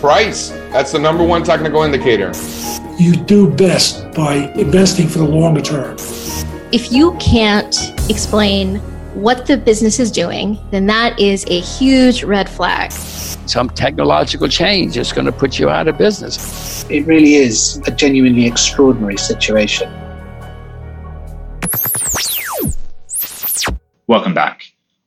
Price. That's the number one technical indicator. You do best by investing for the longer term. If you can't explain what the business is doing, then that is a huge red flag. Some technological change is going to put you out of business. It really is a genuinely extraordinary situation. Welcome back.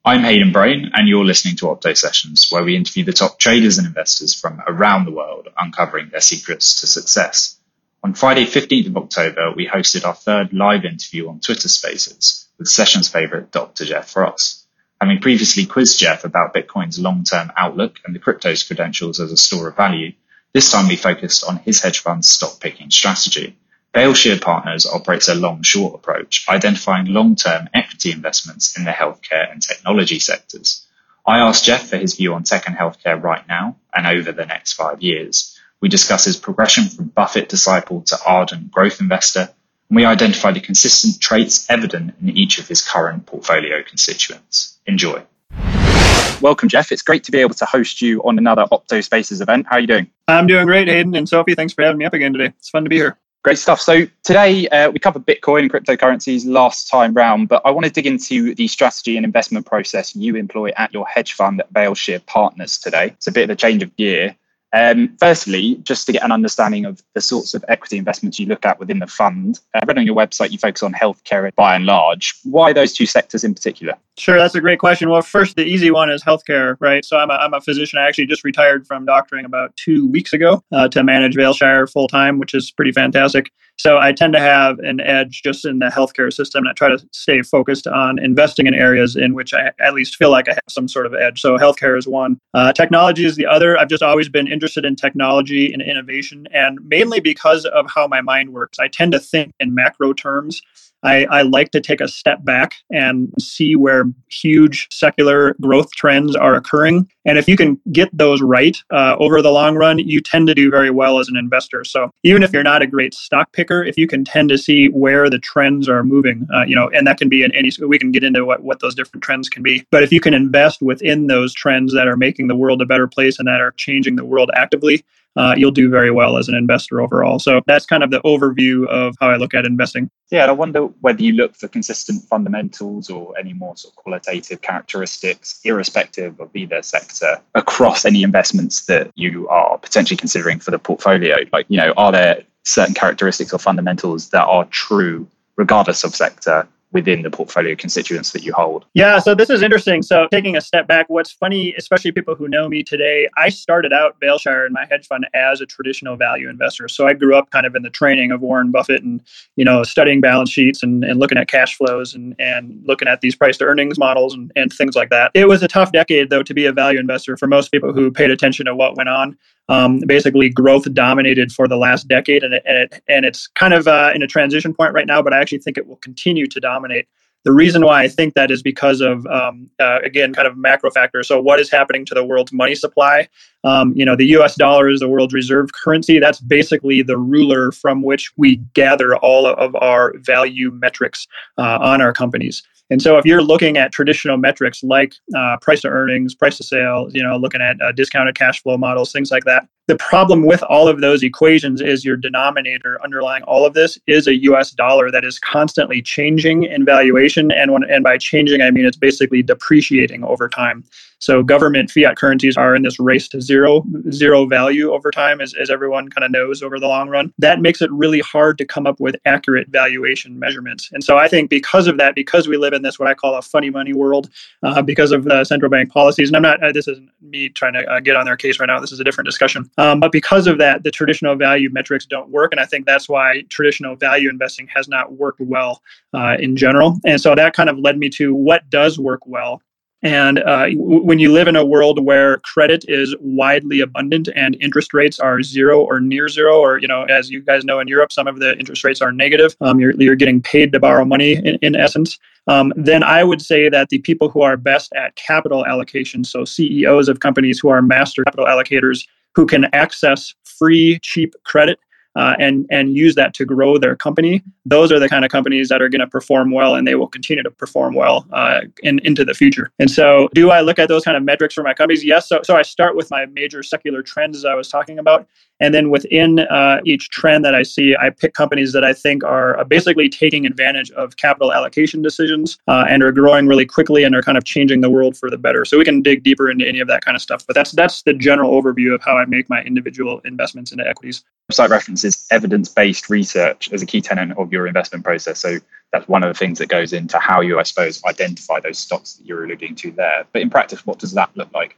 I'm Hayden Brain, and you're listening to Opto Sessions, where we interview the top traders and investors from around the world, uncovering their secrets to success. On Friday, 15th of October, we hosted our third live interview on Twitter Spaces with Sessions favorite Dr. Jeff Ross. Having previously quizzed Jeff about Bitcoin's long-term outlook and the crypto's credentials as a store of value, this time we focused on his hedge fund's stock picking strategy. Vailshire Partners operates a long-short approach, identifying long-term equity investments in the healthcare and technology sectors. I asked Jeff for his view on tech and healthcare right now and over the next five years. We discuss his progression from Buffett disciple to ardent growth investor, and we identify the consistent traits evident in each of his current portfolio constituents. Enjoy. Welcome, Jeff. It's great to be able to host you on another Opto Spaces event. How are you doing? I'm doing great, Hayden and Sophie. Thanks for having me up again today. It's fun to be here. Great stuff. So today uh, we covered Bitcoin and cryptocurrencies last time round, but I want to dig into the strategy and investment process you employ at your hedge fund at Vailshire Partners today. It's a bit of a change of gear. Um, firstly, just to get an understanding of the sorts of equity investments you look at within the fund, I read on your website you focus on healthcare by and large. Why those two sectors in particular? Sure, that's a great question. Well, first, the easy one is healthcare, right? So I'm a, I'm a physician. I actually just retired from doctoring about two weeks ago uh, to manage Vailshire full time, which is pretty fantastic. So I tend to have an edge just in the healthcare system. And I try to stay focused on investing in areas in which I at least feel like I have some sort of edge. So healthcare is one. Uh, technology is the other. I've just always been interested in technology and innovation, and mainly because of how my mind works. I tend to think in macro terms I, I, like to take a step back and see where huge secular growth trends are occurring. And if you can get those right uh, over the long run, you tend to do very well as an investor. So even if you're not a great stock picker, if you can tend to see where the trends are moving, uh, you know, and that can be in any, we can get into what, what those different trends can be. But if you can invest within those trends that are making the world a better place and that are changing the world actively, uh, you'll do very well as an investor overall. So that's kind of the overview of how I look at investing. Yeah, I wonder whether you look for consistent fundamentals or any more sort of qualitative characteristics, irrespective of either sector, across any investments that you are potentially considering for the portfolio. Like, you know, are there certain characteristics or fundamentals that are true regardless of sector within the portfolio constituents that you hold? Yeah, so this is interesting. So taking a step back, what's funny, especially people who know me today, I started out Vailshire in my hedge fund as a traditional value investor. So I grew up kind of in the training of Warren Buffett and, you know, studying balance sheets and, and looking at cash flows and, and looking at these price to earnings models and, and things like that. It was a tough decade though to be a value investor for most people who paid attention to what went on. Um, basically, growth dominated for the last decade, and, it, and, it, and it's kind of uh, in a transition point right now. But I actually think it will continue to dominate. The reason why I think that is because of um, uh, again, kind of macro factors. So, what is happening to the world's money supply? Um, you know, the U.S. dollar is the world's reserve currency. That's basically the ruler from which we gather all of our value metrics uh, on our companies. And so if you're looking at traditional metrics like uh, price to earnings, price to sales, you know, looking at uh, discounted cash flow models, things like that, the problem with all of those equations is your denominator underlying all of this is a US dollar that is constantly changing in valuation. And, when, and by changing, I mean it's basically depreciating over time. So government fiat currencies are in this race to zero, zero value over time, as, as everyone kind of knows over the long run. That makes it really hard to come up with accurate valuation measurements. And so I think because of that, because we live in this what I call a funny money world, uh, because of the central bank policies, and I'm not, uh, this isn't me trying to uh, get on their case right now. This is a different discussion. Um, but because of that, the traditional value metrics don't work. And I think that's why traditional value investing has not worked well uh, in general. And so that kind of led me to what does work well and uh, w- when you live in a world where credit is widely abundant and interest rates are zero or near zero, or you know, as you guys know in Europe, some of the interest rates are negative. Um, you're, you're getting paid to borrow money in, in essence. Um, then I would say that the people who are best at capital allocation, so CEOs of companies who are master capital allocators, who can access free, cheap credit uh, and and use that to grow their company. Those are the kind of companies that are going to perform well, and they will continue to perform well uh, in, into the future. And so, do I look at those kind of metrics for my companies? Yes. So, so I start with my major secular trends as I was talking about, and then within uh, each trend that I see, I pick companies that I think are uh, basically taking advantage of capital allocation decisions uh, and are growing really quickly and are kind of changing the world for the better. So we can dig deeper into any of that kind of stuff. But that's that's the general overview of how I make my individual investments into equities. Site references evidence-based research as a key tenet of your investment process. So that's one of the things that goes into how you, I suppose, identify those stocks that you're alluding to there. But in practice, what does that look like?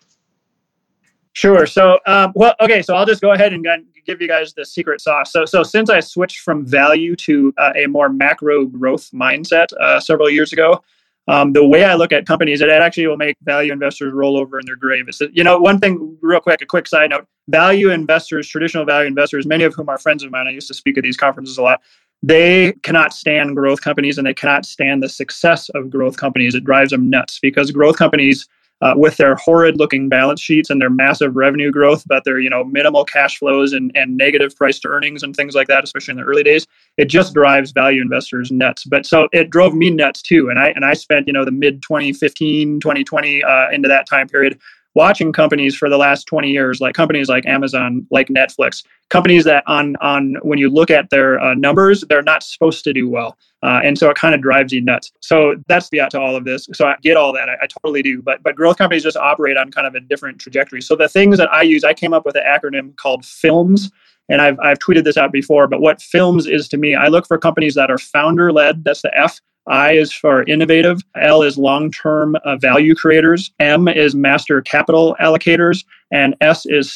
Sure. So, um, well, okay. So I'll just go ahead and give you guys the secret sauce. So, so since I switched from value to uh, a more macro growth mindset uh, several years ago, um, the way I look at companies, it actually will make value investors roll over in their grave. Is that, you know, one thing, real quick, a quick side note: value investors, traditional value investors, many of whom are friends of mine. I used to speak at these conferences a lot. They cannot stand growth companies, and they cannot stand the success of growth companies. It drives them nuts because growth companies uh, with their horrid looking balance sheets and their massive revenue growth, but their you know minimal cash flows and, and negative price to earnings and things like that, especially in the early days, it just drives value investors nuts. But so it drove me nuts too. And I and I spent you know the mid 2015, 2020 uh, into that time period watching companies for the last 20 years like companies like amazon like netflix companies that on on when you look at their uh, numbers they're not supposed to do well. Uh, and so it kind of drives you nuts. So that's the out to all of this. So i get all that. I, I, totally do. But but growth companies just operate on kind of a different trajectory. So the things that i use i came up with an acronym called films and I've, I've tweeted this out before but what films is to me i look for companies that are founder led that's the f I is for innovative. L is long term uh, value creators. M is master capital allocators. And S is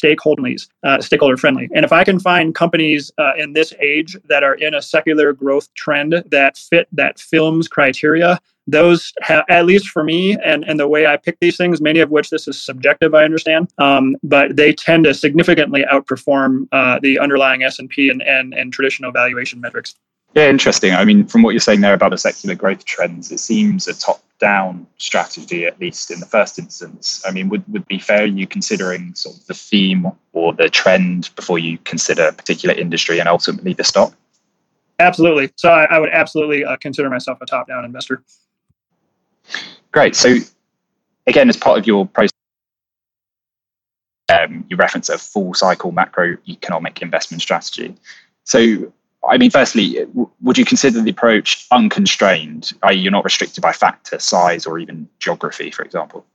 uh, stakeholder friendly. And if I can find companies uh, in this age that are in a secular growth trend that fit that film's criteria, those ha- at least for me and, and the way i pick these things many of which this is subjective i understand um, but they tend to significantly outperform uh, the underlying s&p and, and, and traditional valuation metrics yeah, interesting. I mean, from what you're saying there about the secular growth trends, it seems a top down strategy, at least in the first instance. I mean, would, would be fair you considering sort of the theme or the trend before you consider a particular industry and ultimately the stock? Absolutely. So I, I would absolutely uh, consider myself a top down investor. Great. So, again, as part of your process, um, you reference a full cycle macroeconomic investment strategy. So, I mean, firstly, would you consider the approach unconstrained, i.e., you're not restricted by factor, size, or even geography, for example?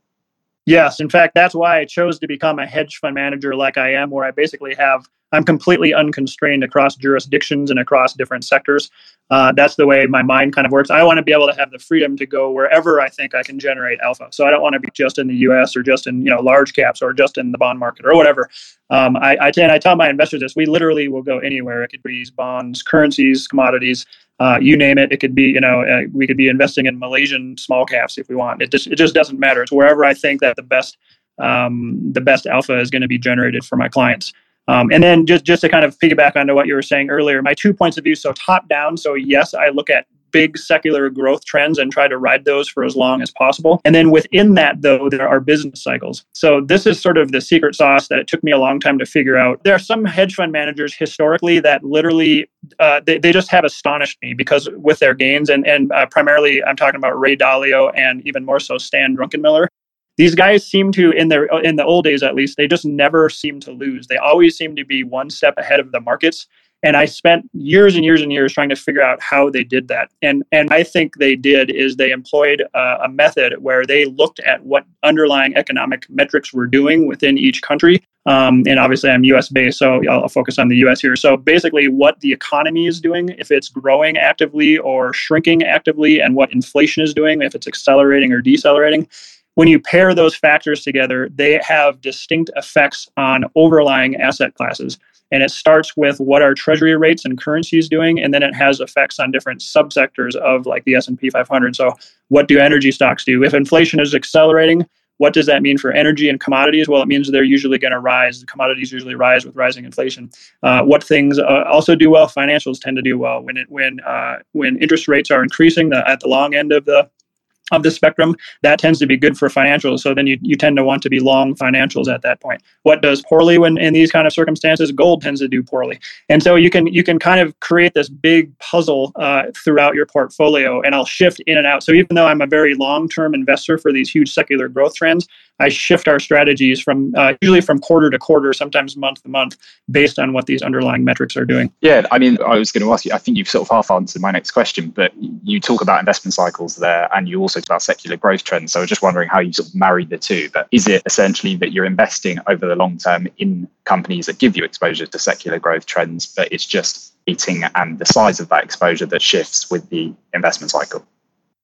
Yes. In fact, that's why I chose to become a hedge fund manager like I am, where I basically have I'm completely unconstrained across jurisdictions and across different sectors. Uh, that's the way my mind kind of works. I want to be able to have the freedom to go wherever I think I can generate alpha. So I don't want to be just in the U.S. or just in you know large caps or just in the bond market or whatever. Um, I, I, and I tell my investors this: we literally will go anywhere. It could be bonds, currencies, commodities, uh, you name it. It could be you know uh, we could be investing in Malaysian small caps if we want. It just it just doesn't matter. It's wherever I think that the best um, the best alpha is going to be generated for my clients. Um, and then just, just to kind of piggyback onto what you were saying earlier, my two points of view. So top down. So yes, I look at big secular growth trends and try to ride those for as long as possible. And then within that, though, there are business cycles. So this is sort of the secret sauce that it took me a long time to figure out. There are some hedge fund managers historically that literally uh, they, they just have astonished me because with their gains and and uh, primarily I'm talking about Ray Dalio and even more so Stan Druckenmiller these guys seem to in their in the old days at least they just never seem to lose. They always seem to be one step ahead of the markets. And i spent years and years and years trying to figure out how they did that. And and i think they did is they employed a, a method where they looked at what underlying economic metrics were doing within each country. Um, and obviously i'm us based so I'll, I'll focus on the us here. So basically what the economy is doing if it's growing actively or shrinking actively and what inflation is doing if it's accelerating or decelerating when you pair those factors together, they have distinct effects on overlying asset classes. And it starts with what are treasury rates and currencies doing, and then it has effects on different subsectors of like the S&P 500. So what do energy stocks do? If inflation is accelerating, what does that mean for energy and commodities? Well, it means they're usually going to rise. The commodities usually rise with rising inflation. Uh, what things uh, also do well? Financials tend to do well when it when uh, when interest rates are increasing the, at the long end of the of the spectrum, that tends to be good for financials. So then you, you tend to want to be long financials at that point. What does poorly when in these kind of circumstances? Gold tends to do poorly. And so you can you can kind of create this big puzzle uh, throughout your portfolio, and I'll shift in and out. So even though I'm a very long term investor for these huge secular growth trends, I shift our strategies from uh, usually from quarter to quarter, sometimes month to month, based on what these underlying metrics are doing. Yeah, I mean, I was going to ask you. I think you've sort of half answered my next question, but you talk about investment cycles there, and you also talk about secular growth trends. So I was just wondering how you sort of marry the two. But is it essentially that you're investing over the long term in companies that give you exposure to secular growth trends, but it's just eating and the size of that exposure that shifts with the investment cycle?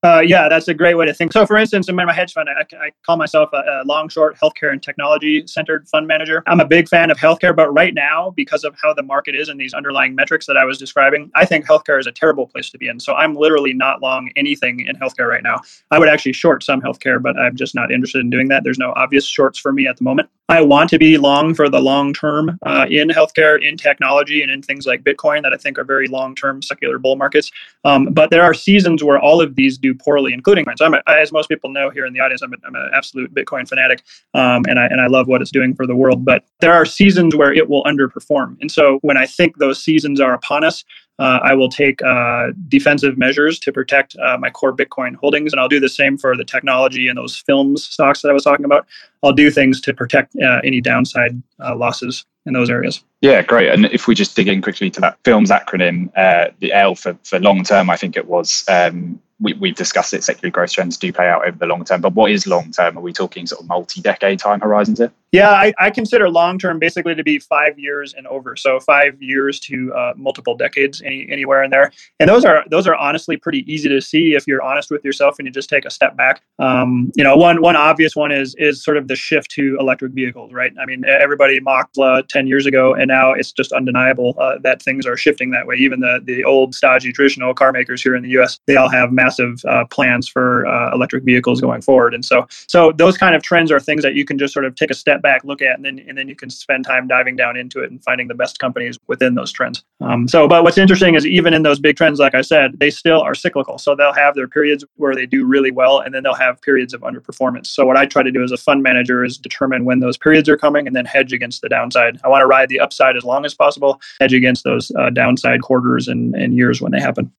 Uh, yeah, that's a great way to think. So, for instance, in my hedge fund, I, I call myself a, a, long, short, healthcare and technology centered fund manager. I'm a big fan of healthcare, but right now, because of how the market is and these underlying metrics that I was describing, I think healthcare is a terrible place to be in. So, I'm literally not long anything in healthcare right now. I would actually short some healthcare, but I'm just not interested in doing that. There's no obvious shorts for me at the moment. I want to be long for the long term uh, in healthcare, in technology, and in things like Bitcoin that I think are very long term secular bull markets. Um, but there are seasons where all of these do poorly, including mine. So, I'm a, as most people know here in the audience, I'm, a, I'm an absolute Bitcoin fanatic, um, and I and I love what it's doing for the world. But there are seasons where it will underperform, and so when I think those seasons are upon us, uh, I will take uh, defensive measures to protect uh, my core Bitcoin holdings, and I'll do the same for the technology and those films stocks that I was talking about. I'll do things to protect uh, any downside uh, losses in those areas. Yeah, great. And if we just dig in quickly to that films acronym, uh, the L for, for long term, I think it was. Um, we, we've discussed it. Secular growth trends do play out over the long term, but what is long term? Are we talking sort of multi-decade time horizons here? Yeah, I, I consider long term basically to be five years and over. So five years to uh, multiple decades, any, anywhere in there. And those are those are honestly pretty easy to see if you're honest with yourself and you just take a step back. Um, you know, one one obvious one is is sort of the shift to electric vehicles, right? I mean, everybody mocked uh, ten years ago, and now it's just undeniable uh, that things are shifting that way. Even the the old stodgy traditional car makers here in the U.S. they all have massive uh, plans for uh, electric vehicles going forward, and so so those kind of trends are things that you can just sort of take a step step back, look at, and then and then you can spend time diving down into it and finding the best companies within those trends. Um, so, but what's interesting is even in those big trends, like I said, they still are cyclical. So they'll have their periods where they do really well, and then they'll have periods of underperformance. So what I try to do as a fund manager is determine when those periods are coming, and then hedge against the downside. I want to ride the upside as long as possible, hedge against those uh, downside quarters and, and years when they happen.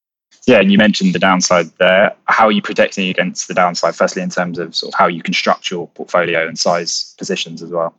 Yeah, and you mentioned the downside there. How are you protecting against the downside? Firstly, in terms of sort of how you construct your portfolio and size positions as well.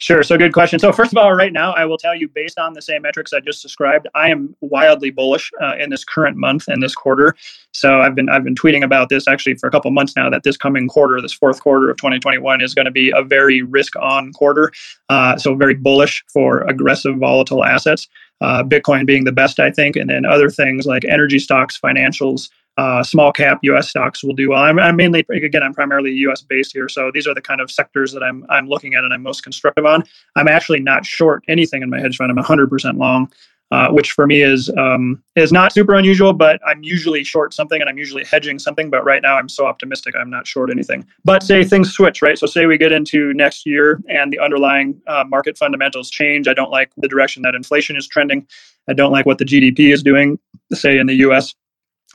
Sure. So, good question. So, first of all, right now, I will tell you, based on the same metrics I just described, I am wildly bullish uh, in this current month and this quarter. So, I've been I've been tweeting about this actually for a couple months now. That this coming quarter, this fourth quarter of 2021, is going to be a very risk-on quarter. Uh, so, very bullish for aggressive, volatile assets. Uh, Bitcoin being the best, I think, and then other things like energy stocks, financials, uh, small cap U.S. stocks will do well. I'm, I'm, mainly again I'm primarily U.S. based here, so these are the kind of sectors that I'm I'm looking at and I'm most constructive on. I'm actually not short anything in my hedge fund. I'm 100% long, uh, which for me is um, is not super unusual. But I'm usually short something and I'm usually hedging something. But right now I'm so optimistic I'm not short anything. But say things switch, right? So say we get into next year and the underlying uh, market fundamentals change. I don't like the direction that inflation is trending. I don't like what the GDP is doing. Say in the U.S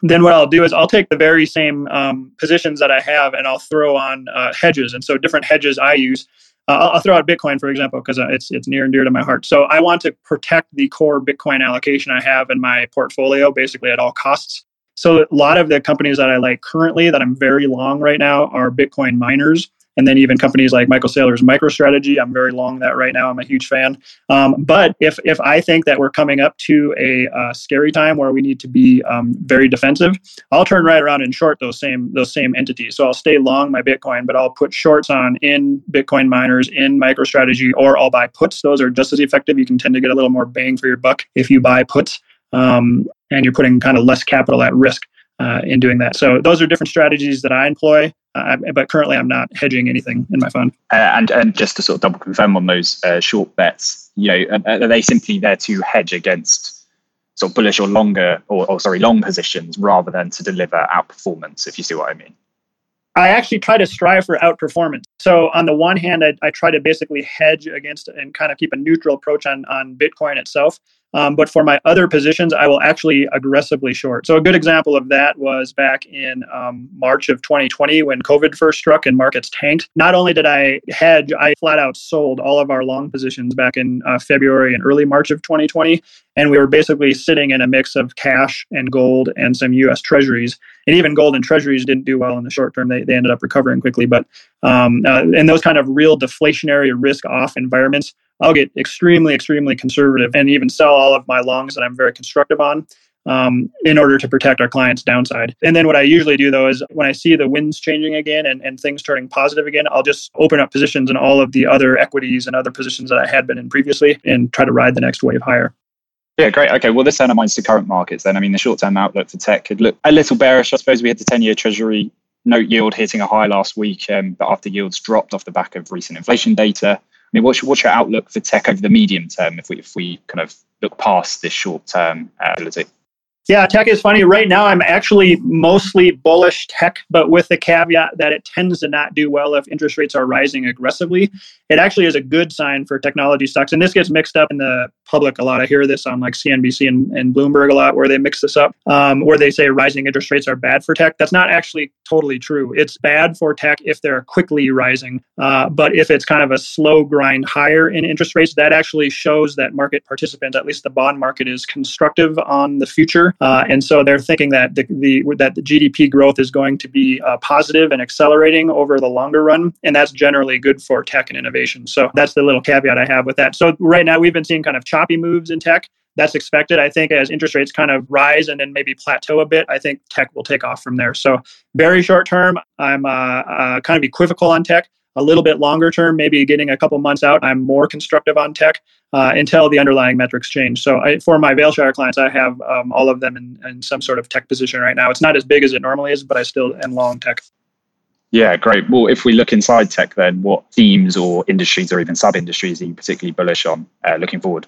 then what I'll do is I'll take the very same um, positions that I have and I'll throw on uh, hedges. And so different hedges I use. Uh, I'll, I'll, throw out Bitcoin, for example, because uh, it's it's near and dear to my heart. So I want to protect the core Bitcoin allocation I have in my portfolio, basically at all costs. So a lot of the companies that I like currently that I'm very long right now are Bitcoin miners and then even companies like Michael Saylor's MicroStrategy. I'm very long that right now. I'm a huge fan. Um, but if if I think that we're coming up to a uh, scary time where we need to be um, very defensive, I'll turn right around and short those same those same entities. So I'll stay long my Bitcoin, but I'll put shorts on in Bitcoin miners, in MicroStrategy, or I'll buy puts. Those are just as effective. You can tend to get a little more bang for your buck if you buy puts. Um, and you're putting kind of less capital at risk uh, in doing that. So those are different strategies that I employ. Uh, but currently, I'm not hedging anything in my fund. Uh, and and just to sort of double confirm on those uh, short bets, you know, are they simply there to hedge against sort of bullish or longer, or, or sorry, long positions rather than to deliver outperformance? If you see what I mean. I actually try to strive for outperformance. So on the one hand, I, I, try to basically hedge against and kind of keep a neutral approach on on Bitcoin itself. Um, but for my other positions, I will actually aggressively short. So a good example of that was back in um, March of 2020 when COVID first struck and markets tanked. Not only did I hedge, I flat out sold all of our long positions back in uh, February and early March of 2020. And we were basically sitting in a mix of cash and gold and some US treasuries. And even gold and treasuries didn't do well in the short term. They, they ended up recovering quickly. But um, uh, in those kind of real deflationary risk off environments, I'll get extremely, extremely conservative and even sell all of my longs that I'm very constructive on. Um, in order to protect our clients' downside. And then what I usually do though is when I see the winds changing again and, and things turning positive again, I'll just open up positions in all of the other equities and other positions that I had been in previously and try to ride the next wave higher. Yeah, great. Okay, well, this undermines the current markets then. I mean, the short term outlook for tech could look a little bearish. I suppose we had the 10 year Treasury note yield hitting a high last week, um, but after yields dropped off the back of recent inflation data. I mean, what's, what's your outlook for tech over the medium term if we, if we kind of look past this short term uh, ability? Yeah, tech is funny. Right now, I'm actually mostly bullish tech, but with the caveat that it tends to not do well if interest rates are rising aggressively. It actually is a good sign for technology stocks. And this gets mixed up in the public a lot. I hear this on like CNBC and, and Bloomberg a lot where they mix this up, um, where they say rising interest rates are bad for tech. That's not actually totally true. It's bad for tech if they're quickly rising. Uh, but if it's kind of a slow grind higher in interest rates, that actually shows that market participants, at least the bond market, is constructive on the future uh, and so they're thinking that the, the, that the GDP growth is going to be uh, positive and accelerating over the longer run, and that's generally good for tech and innovation. So that's the little caveat I have with that. So right now we've been seeing kind of choppy moves in tech. That's expected. I think as interest rates kind of rise and then maybe plateau a bit, I think tech will take off from there. So very short term, I'm uh, uh kind of equivocal on tech a little bit longer term, maybe getting a couple months out, I'm more constructive on tech uh, until the underlying metrics change. So I, for my Vailshire clients, I have um, all of them in, in, some sort of tech position right now. It's not as big as it normally is, but I still am long tech. Yeah, great. Well, if we look inside tech, then what themes or industries or even sub industries are you particularly bullish on uh, looking forward?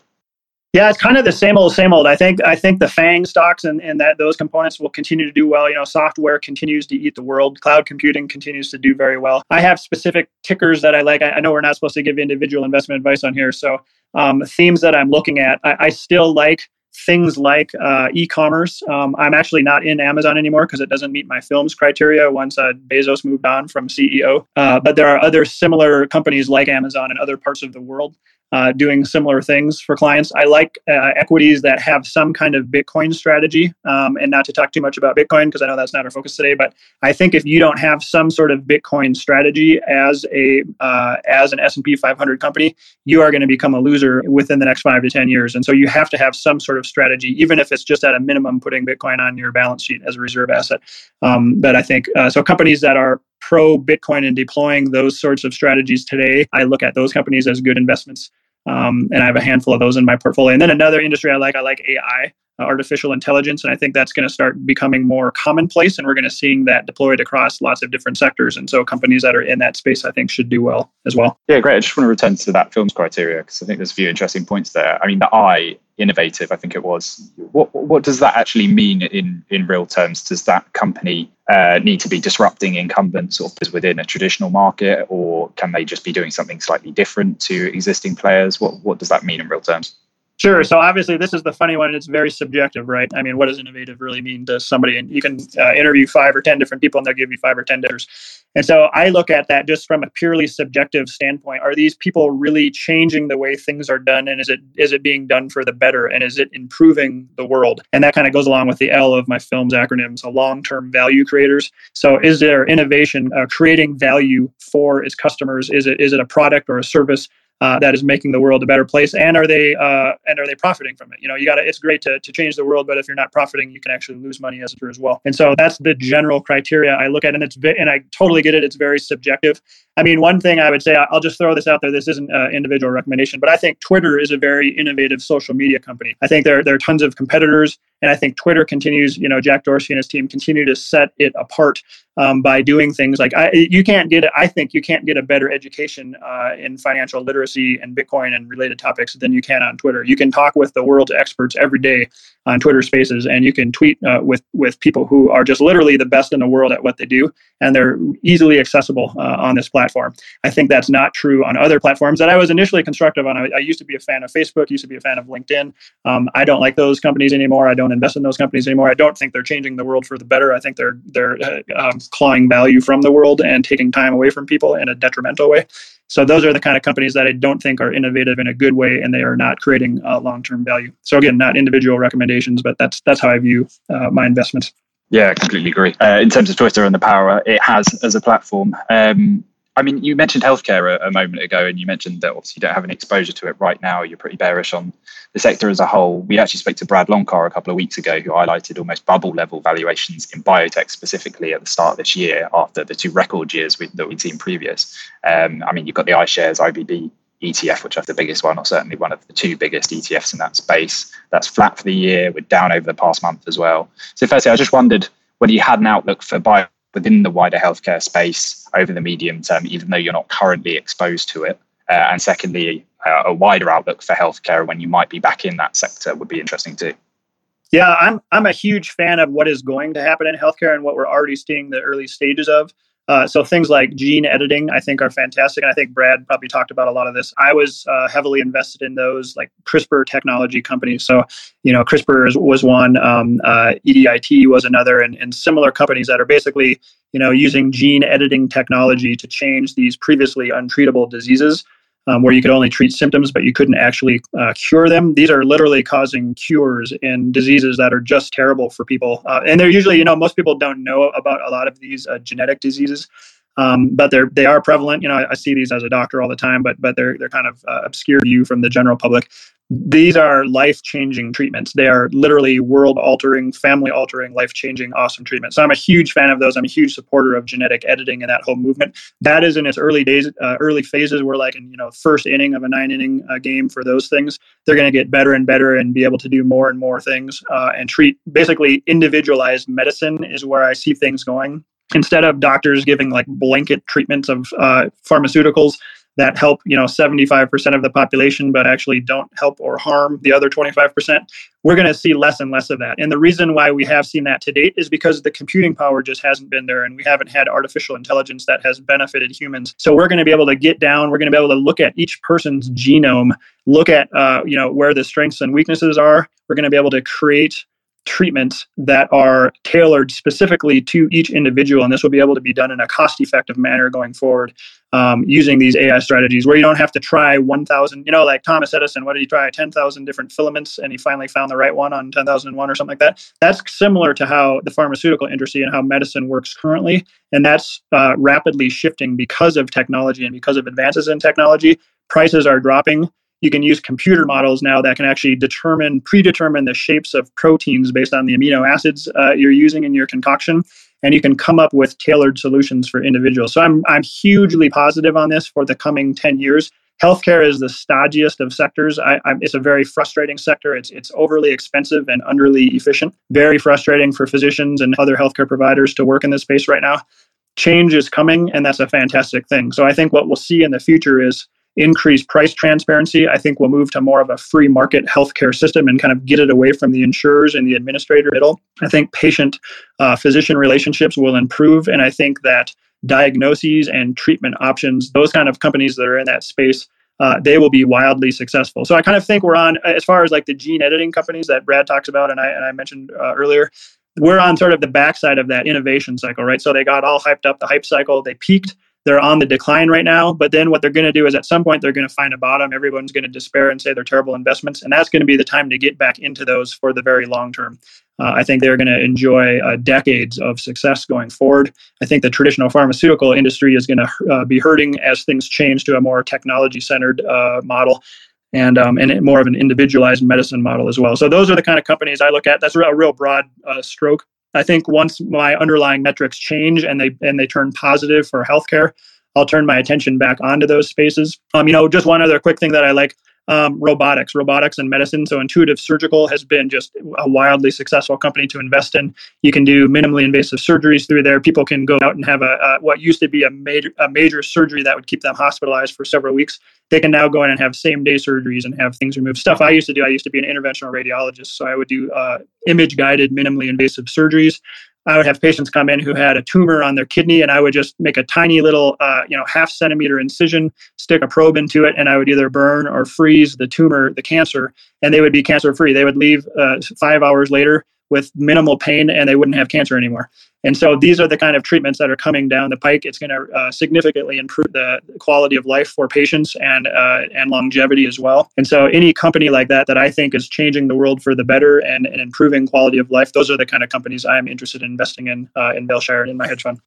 Yeah, it's kind of the same old, same old. I think I think the FANG stocks and, and that those components will continue to do well. You know, software continues to eat the world. Cloud computing continues to do very well. I have specific tickers that I like. I, I know we're not supposed to give individual investment advice on here, so um, themes that I'm looking at, I, I still like things like uh, e-commerce. Um, I'm actually not in Amazon anymore because it doesn't meet my films criteria once uh, Bezos moved on from CEO. Uh, but there are other similar companies like Amazon in other parts of the world uh, doing similar things for clients. I like uh, equities that have some kind of Bitcoin strategy, um, and not to talk too much about Bitcoin because I know that's not our focus today. But I think if you don't have some sort of Bitcoin strategy as a uh, as an S and P 500 company, you are going to become a loser within the next five to ten years. And so you have to have some sort of strategy, even if it's just at a minimum putting Bitcoin on your balance sheet as a reserve asset. Um, but I think uh, so companies that are pro Bitcoin and deploying those sorts of strategies today, I look at those companies as good investments. Um, and I have a handful of those in my portfolio. And then another industry I like, I like AI, artificial intelligence, and I think that's going to start becoming more commonplace, and we're going to seeing that deployed across lots of different sectors. And so companies that are in that space, I think, should do well as well. Yeah, great. I just want to return to that films criteria because I think there's a few interesting points there. I mean, the I innovative, I think it was. What what does that actually mean in in real terms? Does that company uh, need to be disrupting incumbents of within a traditional market, or can they just be doing something slightly different to existing players? What what does that mean in real terms? Sure. So obviously, this is the funny one. It's very subjective, right? I mean, what does innovative really mean to somebody? And you can uh, interview five or ten different people, and they'll give you five or ten different. And so I look at that just from a purely subjective standpoint. Are these people really changing the way things are done, and is it is it being done for the better, and is it improving the world? And that kind of goes along with the L of my film's acronym, so long-term value creators. So is there innovation uh, creating value for its customers? Is it is it a product or a service? Uh, that is making the world a better place and are they uh, and are they profiting from it? You know you got to it's great to, to change the world but if you're not profiting you can actually lose money as as well. And so that's the general criteria i look at and it's and i totally get it it's very subjective. I mean one thing i would say i'll just throw this out there this isn't an individual recommendation but i think twitter is a very innovative social media company. I think there, there are tons of competitors and I think Twitter continues, you know, Jack Dorsey and his team continue to set it apart um, by doing things like I, you can't get, I think you can't get a better education uh, in financial literacy and Bitcoin and related topics than you can on Twitter. You can talk with the world's experts every day on Twitter Spaces, and you can tweet uh, with with people who are just literally the best in the world at what they do, and they're easily accessible uh, on this platform. I think that's not true on other platforms that I was initially constructive on. I, I used to be a fan of Facebook, used to be a fan of LinkedIn. Um, I don't like those companies anymore. I don't invest in those companies anymore. I don't think they're changing the world for the better. I think they're they're uh, um, clawing value from the world and taking time away from people in a detrimental way. So those are the kind of companies that I don't think are innovative in a good way, and they are not creating uh, long-term value. So again, not individual recommendations, but that's that's how I view uh, my investments. Yeah, I completely agree. Uh, in terms of Twitter and the power it has as a platform, um, I mean, you mentioned healthcare a, a, moment ago, and you mentioned that obviously you don't have any exposure to it right now. You're pretty bearish on the sector as a whole. We actually spoke to Brad Loncar a couple of weeks ago, who highlighted almost bubble level valuations in biotech specifically at the start of this year after the two record years we, that we'd seen previous. Um, I mean, you've got the iShares IBB ETF, which is the biggest one, or certainly one of the two biggest ETFs in that space. That's flat for the year. We're down over the past month as well. So, firstly, I just wondered whether you had an outlook for bio within the wider healthcare space over the medium term, even though you're not currently exposed to it? Uh, and secondly, uh, a wider outlook for healthcare when you might be back in that sector would be interesting too. Yeah, I'm I'm a huge fan of what is going to happen in healthcare and what we're already seeing the early stages of. Uh, so things like gene editing, I think, are fantastic, and I think Brad probably talked about a lot of this. I was uh, heavily invested in those like CRISPR technology companies. So, you know, CRISPR was one, um, uh, EDIT was another, and, and similar companies that are basically, you know, using gene editing technology to change these previously untreatable diseases um, where you could only treat symptoms, but you couldn't actually uh, cure them. These are literally causing cures in diseases that are just terrible for people. Uh, and they're usually, you know, most people don't know about a lot of these uh, genetic diseases. Um, but they're they are prevalent. You know, I, I, see these as a doctor all the time, but but they're they're kind of uh, obscure view from the general public these are life changing treatments. They are literally world altering, family altering, life changing, awesome treatments. So I'm a huge fan of those. I'm a huge supporter of genetic editing and that whole movement. That is in its early days, uh, early phases. We're like in you know first inning of a nine inning uh, game for those things. They're going to get better and better and be able to do more and more things uh, and treat basically individualized medicine is where I see things going instead of doctors giving like blanket treatments of uh, pharmaceuticals that help you know 75% of the population but actually don't help or harm the other 25% we're going to see less and less of that. And the reason why we have seen that to date is because the computing power just hasn't been there and we haven't had artificial intelligence that has benefited humans. So we're going to be able to get down we're going to be able to look at each person's genome look at uh, you know where the strengths and weaknesses are we're going to be able to create treatments that are tailored specifically to each individual. And this will be able to be done in a cost effective manner going forward um, using these AI strategies where you don't have to try 1,000, you know, like Thomas Edison, what did he try? 10,000 different filaments and he finally found the right one on 10,001 or something like that. That's similar to how the pharmaceutical industry and how medicine works currently. And that's uh, rapidly shifting because of technology and because of advances in technology. Prices are dropping you can use computer models now that can actually determine predetermine the shapes of proteins based on the amino acids uh, you're using in your concoction. And you can come up with tailored solutions for individuals. So i'm i'm hugely positive on this for the coming 10 years. Healthcare is the stodgiest of sectors. I, it's a very frustrating sector. It's it's overly expensive and underly efficient. Very frustrating for physicians and other healthcare providers to work in this space right now. Change is coming and that's a fantastic thing. So i think what we'll see in the future is increase price transparency, I think we'll move to more of a free market healthcare system and kind of get it away from the insurers and the administrator middle. I think patient uh, physician relationships will improve. And I think that diagnoses and treatment options, those kind of companies that are in that space, uh, they will be wildly successful. So I kind of think we're on, as far as like the gene editing companies that Brad talks about and I, and I mentioned uh, earlier, we're on sort of the backside of that innovation cycle, right? So they got all hyped up, the hype cycle, they peaked they're on the decline right now. But then what they're going to do is at some point they're going to find a bottom. Everyone's going to despair and say they're terrible investments, and that's going to be the time to get back into those for the very long term. Uh, I think they're going to enjoy uh, decades of success going forward. I think the traditional pharmaceutical industry is going to uh, be hurting as things change to a more technology centered uh, model and um, and more of an individualized medicine model as well. So those are the kind of companies I look at. That's a real broad uh, stroke. I think once my underlying metrics change and they and they turn positive for healthcare, I'll turn my attention back onto those spaces. Um, you know, just one other quick thing that I like. Um, robotics, robotics and medicine. So Intuitive Surgical has been just a wildly successful company to invest in. You can do minimally invasive surgeries through there. People can go out and have a, a what used to be a major a major surgery that would keep them hospitalized for several weeks. They can now go in and have same day surgeries and have things removed. Stuff I used to do. I used to be an interventional radiologist, so I would do uh, image guided minimally invasive surgeries. I would have patients come in who had a tumor on their kidney, and I would just make a tiny little, uh, you know, half centimeter incision, stick a probe into it, and I would either burn or freeze the tumor, the cancer, and they would be cancer free. They would leave uh, five hours later with minimal pain and they wouldn't have cancer anymore. And so these are the kind of treatments that are coming down the pike. It's going to uh, significantly improve the quality of life for patients and uh, and longevity as well. And so any company like that that I think is changing the world for the better and, and improving quality of life, those are the kind of companies I'm interested in investing in uh, in Vailshire and in my hedge fund.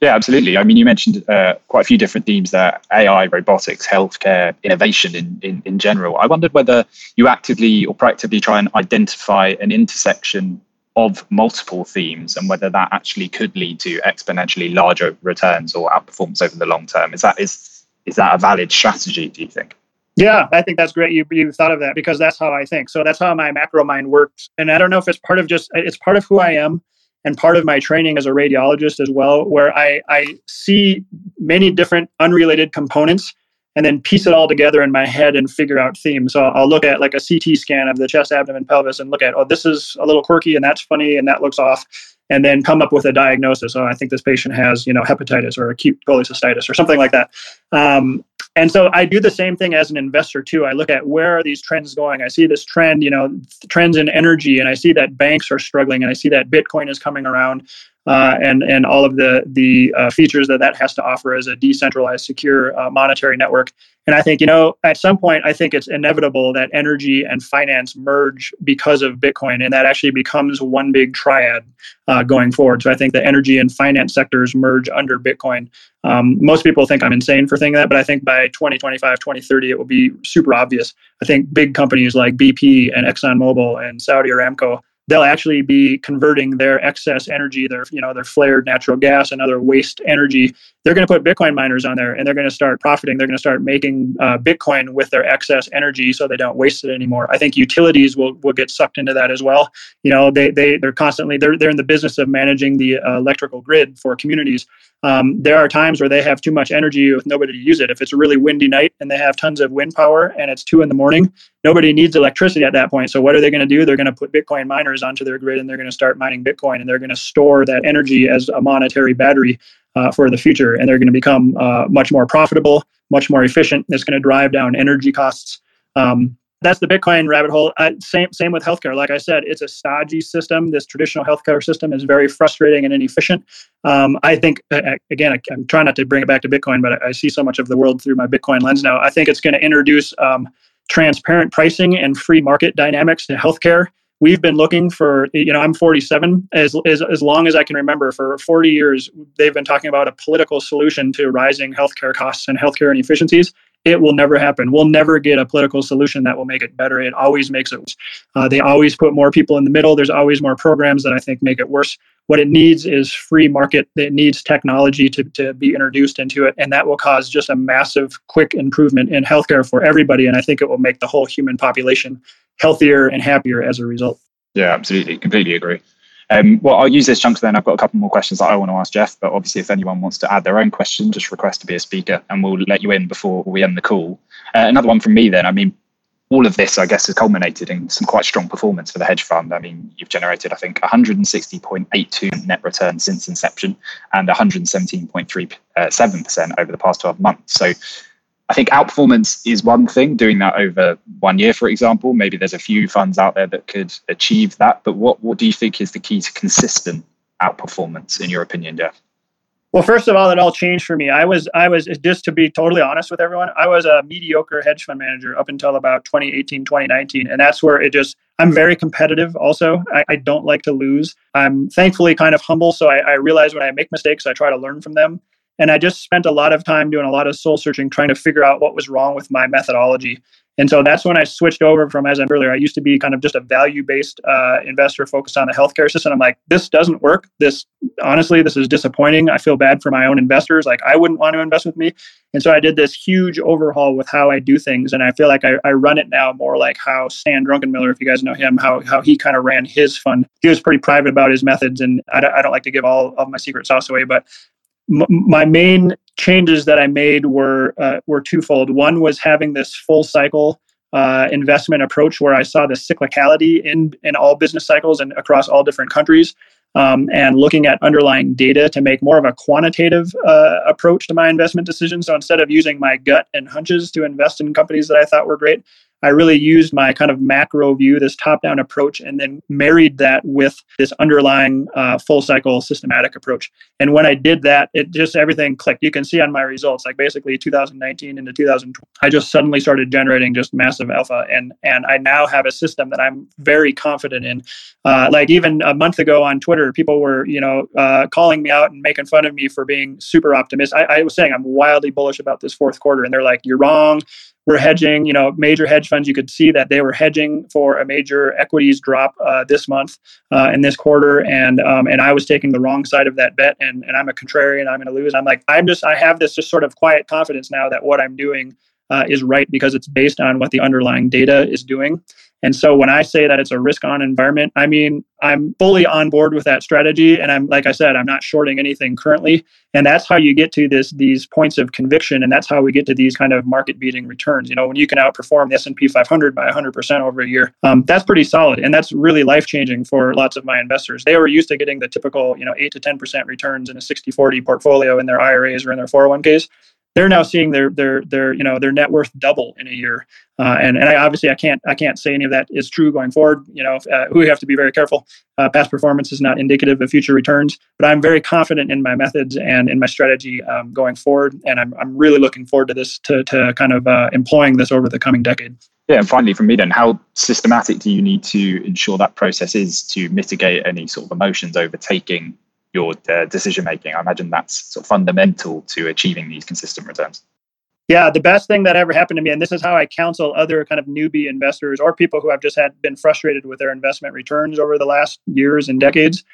Yeah, absolutely. I mean, you mentioned uh, quite a few different themes there AI, robotics, healthcare, innovation in, in, in general. I wondered whether you actively or proactively try and identify an intersection of multiple themes and whether that actually could lead to exponentially larger returns or outperformance over the long term. Is that is is that a valid strategy, do you think? Yeah, I think that's great. You you thought of that because that's how I think. So that's how my macro mind works. And I don't know if it's part of just it's part of who I am and part of my training as a radiologist as well, where I, I see many different unrelated components and then piece it all together in my head and figure out themes. So I'll look at like a CT scan of the chest, abdomen, pelvis and look at, oh, this is a little quirky and that's funny and that looks off. And then come up with a diagnosis. Oh, I think this patient has, you know, hepatitis or acute cholecystitis or something like that. Um, and so I do the same thing as an investor too. I look at where are these trends going. I see this trend, you know, trends in energy, and I see that banks are struggling, and I see that Bitcoin is coming around uh, and and all of the the uh, features that that has to offer as a decentralized, secure uh, monetary network. And I think you know at some point I think it's inevitable that energy and finance merge because of Bitcoin, and that actually becomes one big triad uh, going forward. So I think the energy and finance sectors merge under Bitcoin. Um, most people think I'm insane for thinking that, but I think by 2025, 2030, it will be super obvious. I think big companies like BP and ExxonMobil and Saudi Aramco they'll actually be converting their excess energy, their you know their flared natural gas and other waste energy. They're going to put Bitcoin miners on there, and they're going to start profiting. They're going to start making uh, Bitcoin with their excess energy, so they don't waste it anymore. I think utilities will will get sucked into that as well. You know, they they they're constantly they're they're in the business of managing the uh, electrical grid for communities. Um, there are times where they have too much energy with nobody to use it. If it's a really windy night and they have tons of wind power and it's two in the morning, nobody needs electricity at that point. So what are they going to do? They're going to put Bitcoin miners onto their grid and they're going to start mining Bitcoin and they're going to store that energy as a monetary battery uh, for the future. And they're going to become uh, much more profitable, much more efficient. It's going to drive down energy costs. Um, that's the Bitcoin rabbit hole. Uh, same same with healthcare. Like I said, it's a stodgy system. This traditional healthcare system is very frustrating and inefficient. Um, I think again, I, am trying not to bring it back to Bitcoin, but I, I, see so much of the world through my Bitcoin lens now. I think it's going to introduce um, transparent pricing and free market dynamics to healthcare. We've been looking for, you know, I'm 47. As, as, as long as I can remember, for 40 years, they've been talking about a political solution to rising healthcare costs and healthcare inefficiencies it will never happen. We'll never get a political solution that will make it better. It always makes it worse. Uh, they always put more people in the middle. There's always more programs that I think make it worse. What it needs is free market. It needs technology to, to be introduced into it. And that will cause just a massive, quick improvement in healthcare for everybody. And I think it will make the whole human population healthier and happier as a result. Yeah, absolutely. Completely agree. Um, well, I'll use this chunk then. I've got a couple more questions that I want to ask Jeff, but obviously, if anyone wants to add their own question, just request to be a speaker and we'll let you in before we end the call. Uh, another one from me then. I mean, all of this, I guess, has culminated in some quite strong performance for the hedge fund. I mean, you've generated, I think, 160.82 net return since inception and 117.37% uh, over the past 12 months. So I think outperformance is one thing, doing that over one year, for example. Maybe there's a few funds out there that could achieve that. But what, what do you think is the key to consistent outperformance, in your opinion, Jeff? Well, first of all, it all changed for me. I was, I was just to be totally honest with everyone, I was a mediocre hedge fund manager up until about 2018, 2019. And that's where it just, I'm very competitive also. I, I don't like to lose. I'm thankfully kind of humble. So I, I realize when I make mistakes, I try to learn from them. And I just spent a lot of time doing a lot of soul searching, trying to figure out what was wrong with my methodology. And so that's when I switched over from, as I earlier, I used to be kind of just a value based uh, investor focused on the healthcare system. I'm like, this doesn't work. This, honestly, this is disappointing. I feel bad for my own investors. Like, I wouldn't want to invest with me. And so I did this huge overhaul with how I do things. And I feel like I, I run it now more like how Stan Druckenmiller, if you guys know him, how, how he kind of ran his fund. He was pretty private about his methods. And I I don't like to give all of my secret sauce away, but my main changes that I made were uh, were twofold. One was having this full cycle uh, investment approach where I saw the cyclicality in in all business cycles and across all different countries, um, and looking at underlying data to make more of a quantitative uh, approach to my investment decisions. So instead of using my gut and hunches to invest in companies that I thought were great, I really used my kind of macro view, this top down approach, and then married that with this underlying uh, full cycle systematic approach. And when I did that, it just everything clicked. You can see on my results, like basically 2019 into 2020, I just suddenly started generating just massive alpha. And, and I now have a system that I'm very confident in. Uh, like even a month ago on Twitter, people were, you know, uh, calling me out and making fun of me for being super optimistic. I, I was saying I'm wildly bullish about this fourth quarter. And they're like, you're wrong were hedging, you know, major hedge funds, you could see that they were hedging for a major equities drop uh, this month uh, in this quarter. And um, and I was taking the wrong side of that bet. And, and I'm a contrarian, I'm going to lose. I'm like, I'm just, I have this just sort of quiet confidence now that what I'm doing uh, is right because it's based on what the underlying data is doing. And so when I say that it's a risk on environment, I mean, I'm fully on board with that strategy. And I'm, like I said, I'm not shorting anything currently. And that's how you get to this, these points of conviction. And that's how we get to these kind of market beating returns. You know, when you can outperform the S&P 500 by 100% over a year, um, that's pretty solid. And that's really life changing for lots of my investors. They were used to getting the typical, you know, eight to 10% returns in a 60, 40 portfolio in their IRAs or in their 401ks they're now seeing their their their you know their net worth double in a year. Uh, and and I, obviously I can't I can't say any of that is true going forward. You know, uh, we have to be very careful. Uh, past performance is not indicative of future returns, but I'm very confident in my methods and in my strategy um, going forward. And I'm I'm really looking forward to this to to kind of uh, employing this over the coming decade. Yeah, and finally, from me then, how systematic do you need to ensure that process is to mitigate any sort of emotions overtaking your uh, decision making. I imagine that's sort of fundamental to achieving these consistent returns. Yeah, the best thing that ever happened to me, and this is how I counsel other kind of newbie investors or people who have just had been frustrated with their investment returns over the last years and decades,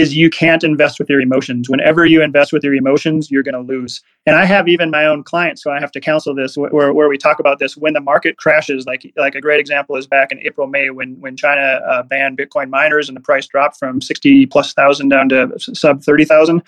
is you can't invest with your emotions. Whenever you invest with your emotions, you're going to lose. And I have even my own clients, so I have to counsel this where, where we talk about this when the market crashes. Like like a great example is back in April May when when China uh, banned Bitcoin miners and the price dropped from sixty plus thousand down to sub thirty thousand,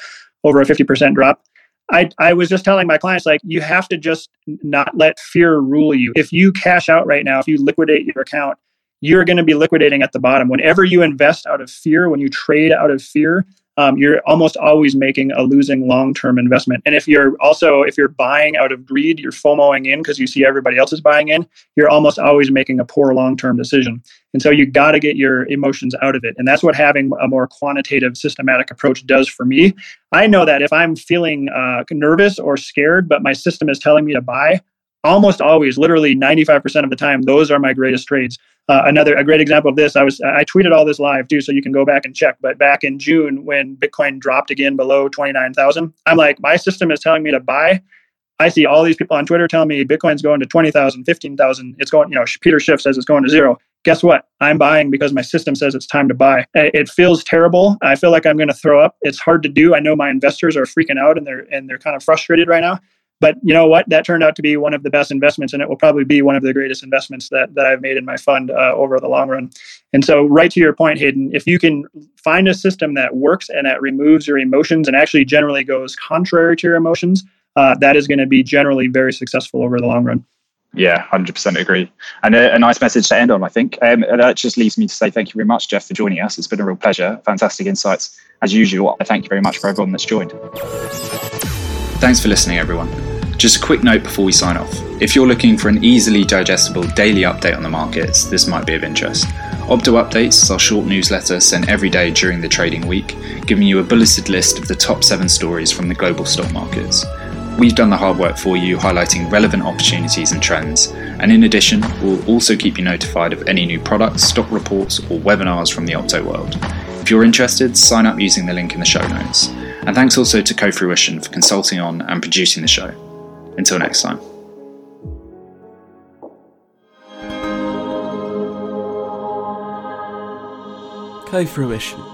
over a fifty percent drop. I, I was just telling my clients like you have to just not let fear rule you. If you cash out right now, if you liquidate your account, you're going to be liquidating at the bottom. Whenever you invest out of fear, when you trade out of fear, um, you're almost always making a losing long-term investment. And if you're also if you're buying out of greed, you're FOMOing in because you see everybody else is buying in. You're almost always making a poor long-term decision. And so you got to get your emotions out of it. And that's what having a more quantitative, systematic approach does for me. I know that if I'm feeling uh, nervous or scared, but my system is telling me to buy, almost always, literally 95% of the time, those are my greatest trades. Uh, another a great example of this, I was I tweeted all this live too, so you can go back and check. But back in June, when Bitcoin dropped again below twenty nine thousand, I'm like, my system is telling me to buy. I see all these people on Twitter telling me Bitcoin's going to 20,000, 15,000. It's going, you know, Peter Schiff says it's going to zero. Guess what? I'm buying because my system says it's time to buy. It feels terrible. I feel like I'm going to throw up. It's hard to do. I know my investors are freaking out and they're and they're kind of frustrated right now. But you know what? That turned out to be one of the best investments, and it will probably be one of the greatest investments that, that I've made in my fund uh, over the long run. And so, right to your point, Hayden, if you can find a system that works and that removes your emotions and actually generally goes contrary to your emotions, uh, that is going to be generally very successful over the long run. Yeah, 100% agree. And a, a, nice message to end on, I think. Um, and that just leaves me to say thank you very much, Jeff, for joining us. It's been a real pleasure. Fantastic insights, as usual. Thank you very much for everyone that's joined. Thanks for listening, everyone. Just a quick note before we sign off. If you're looking for an easily digestible daily update on the markets, this might be of interest. Opto Updates is our short newsletter sent every day during the trading week, giving you a bulleted list of the top seven stories from the global stock markets. We've done the hard work for you, highlighting relevant opportunities and trends. And in addition, we'll also keep you notified of any new products, stock reports, or webinars from the Opto world. If you're interested, sign up using the link in the show notes. And thanks also to Co-Fruition for consulting on and producing the show. Until next time. Co fruition.